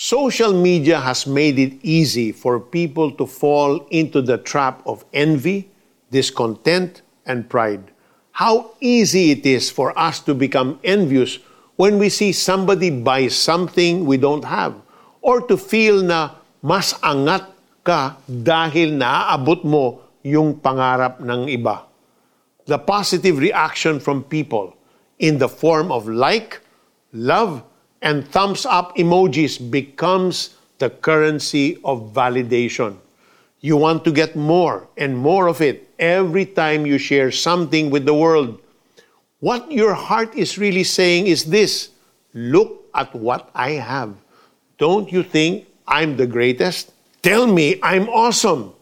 Social media has made it easy for people to fall into the trap of envy, discontent, and pride. How easy it is for us to become envious when we see somebody buy something we don't have or to feel na mas angat ka dahil naaabot mo yung pangarap ng iba. The positive reaction from people in the form of like, love, and thumbs up emojis becomes the currency of validation. You want to get more and more of it every time you share something with the world. What your heart is really saying is this Look at what I have. Don't you think I'm the greatest? Tell me I'm awesome.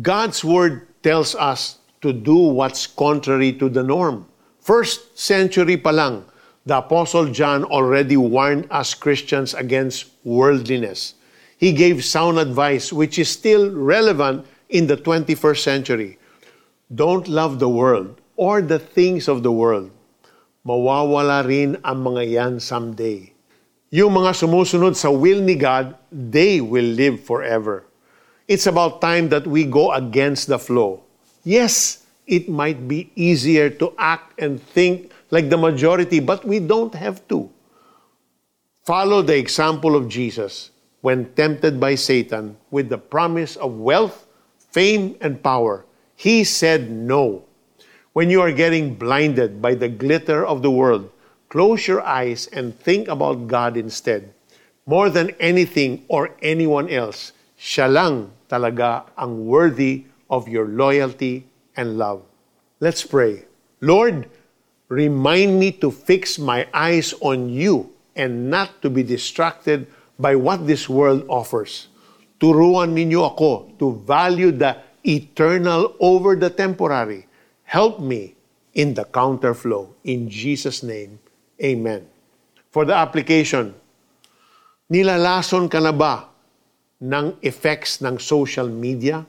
God's word tells us to do what's contrary to the norm. First century pa lang, the Apostle John already warned us Christians against worldliness. He gave sound advice which is still relevant in the 21st century. Don't love the world or the things of the world. Mawawala rin ang mga yan someday. Yung mga sumusunod sa will ni God, they will live forever. It's about time that we go against the flow. Yes, it might be easier to act and think like the majority, but we don't have to. Follow the example of Jesus when tempted by Satan with the promise of wealth, fame, and power. He said no. When you are getting blinded by the glitter of the world, close your eyes and think about God instead. More than anything or anyone else, siya lang talaga ang worthy of your loyalty and love. Let's pray. Lord, Remind me to fix my eyes on you and not to be distracted by what this world offers. Turuan ninyo ako to value the eternal over the temporary. Help me in the counterflow. In Jesus' name, Amen. For the application, nilalason ka na ba ng effects ng social media?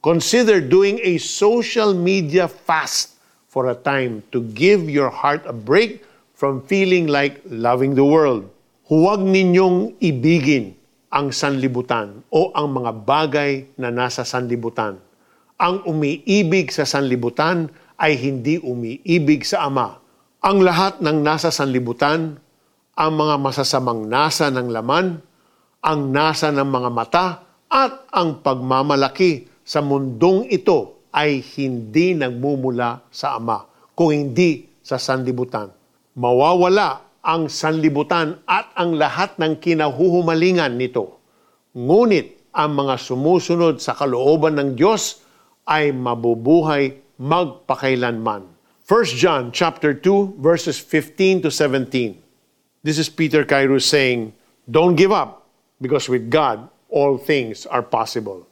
Consider doing a social media fast for a time to give your heart a break from feeling like loving the world. Huwag ninyong ibigin ang sanlibutan o ang mga bagay na nasa sanlibutan. Ang umiibig sa sanlibutan ay hindi umiibig sa Ama. Ang lahat ng nasa sanlibutan, ang mga masasamang nasa ng laman, ang nasa ng mga mata, at ang pagmamalaki sa mundong ito ay hindi nagmumula sa Ama, kung hindi sa sanlibutan. Mawawala ang sanlibutan at ang lahat ng kinahuhumalingan nito. Ngunit ang mga sumusunod sa kalooban ng Diyos ay mabubuhay magpakailanman. 1 John chapter 2 verses 15 to 17. This is Peter Kairos saying, Don't give up because with God all things are possible.